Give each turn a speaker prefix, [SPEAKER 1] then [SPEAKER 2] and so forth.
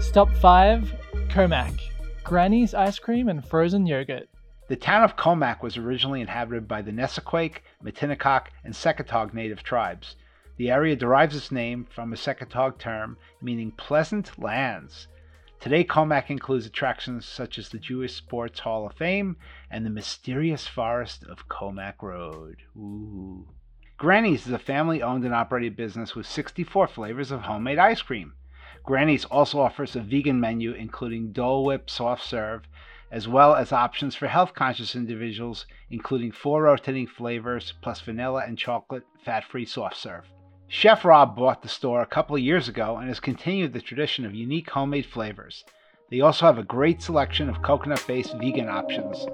[SPEAKER 1] Stop 5 Commack. Granny's ice cream and frozen yogurt.
[SPEAKER 2] The town of Commack was originally inhabited by the Nissequogue, Matinecock, and Secatogue native tribes. The area derives its name from a Secatogue term meaning pleasant lands. Today, Commack includes attractions such as the Jewish Sports Hall of Fame and the mysterious forest of Commack Road. Ooh. Granny's is a family owned and operated business with 64 flavors of homemade ice cream. Granny's also offers a vegan menu including Dole Whip soft serve, as well as options for health conscious individuals, including four rotating flavors plus vanilla and chocolate fat free soft serve. Chef Rob bought the store a couple of years ago and has continued the tradition of unique homemade flavors. They also have a great selection of coconut based vegan options.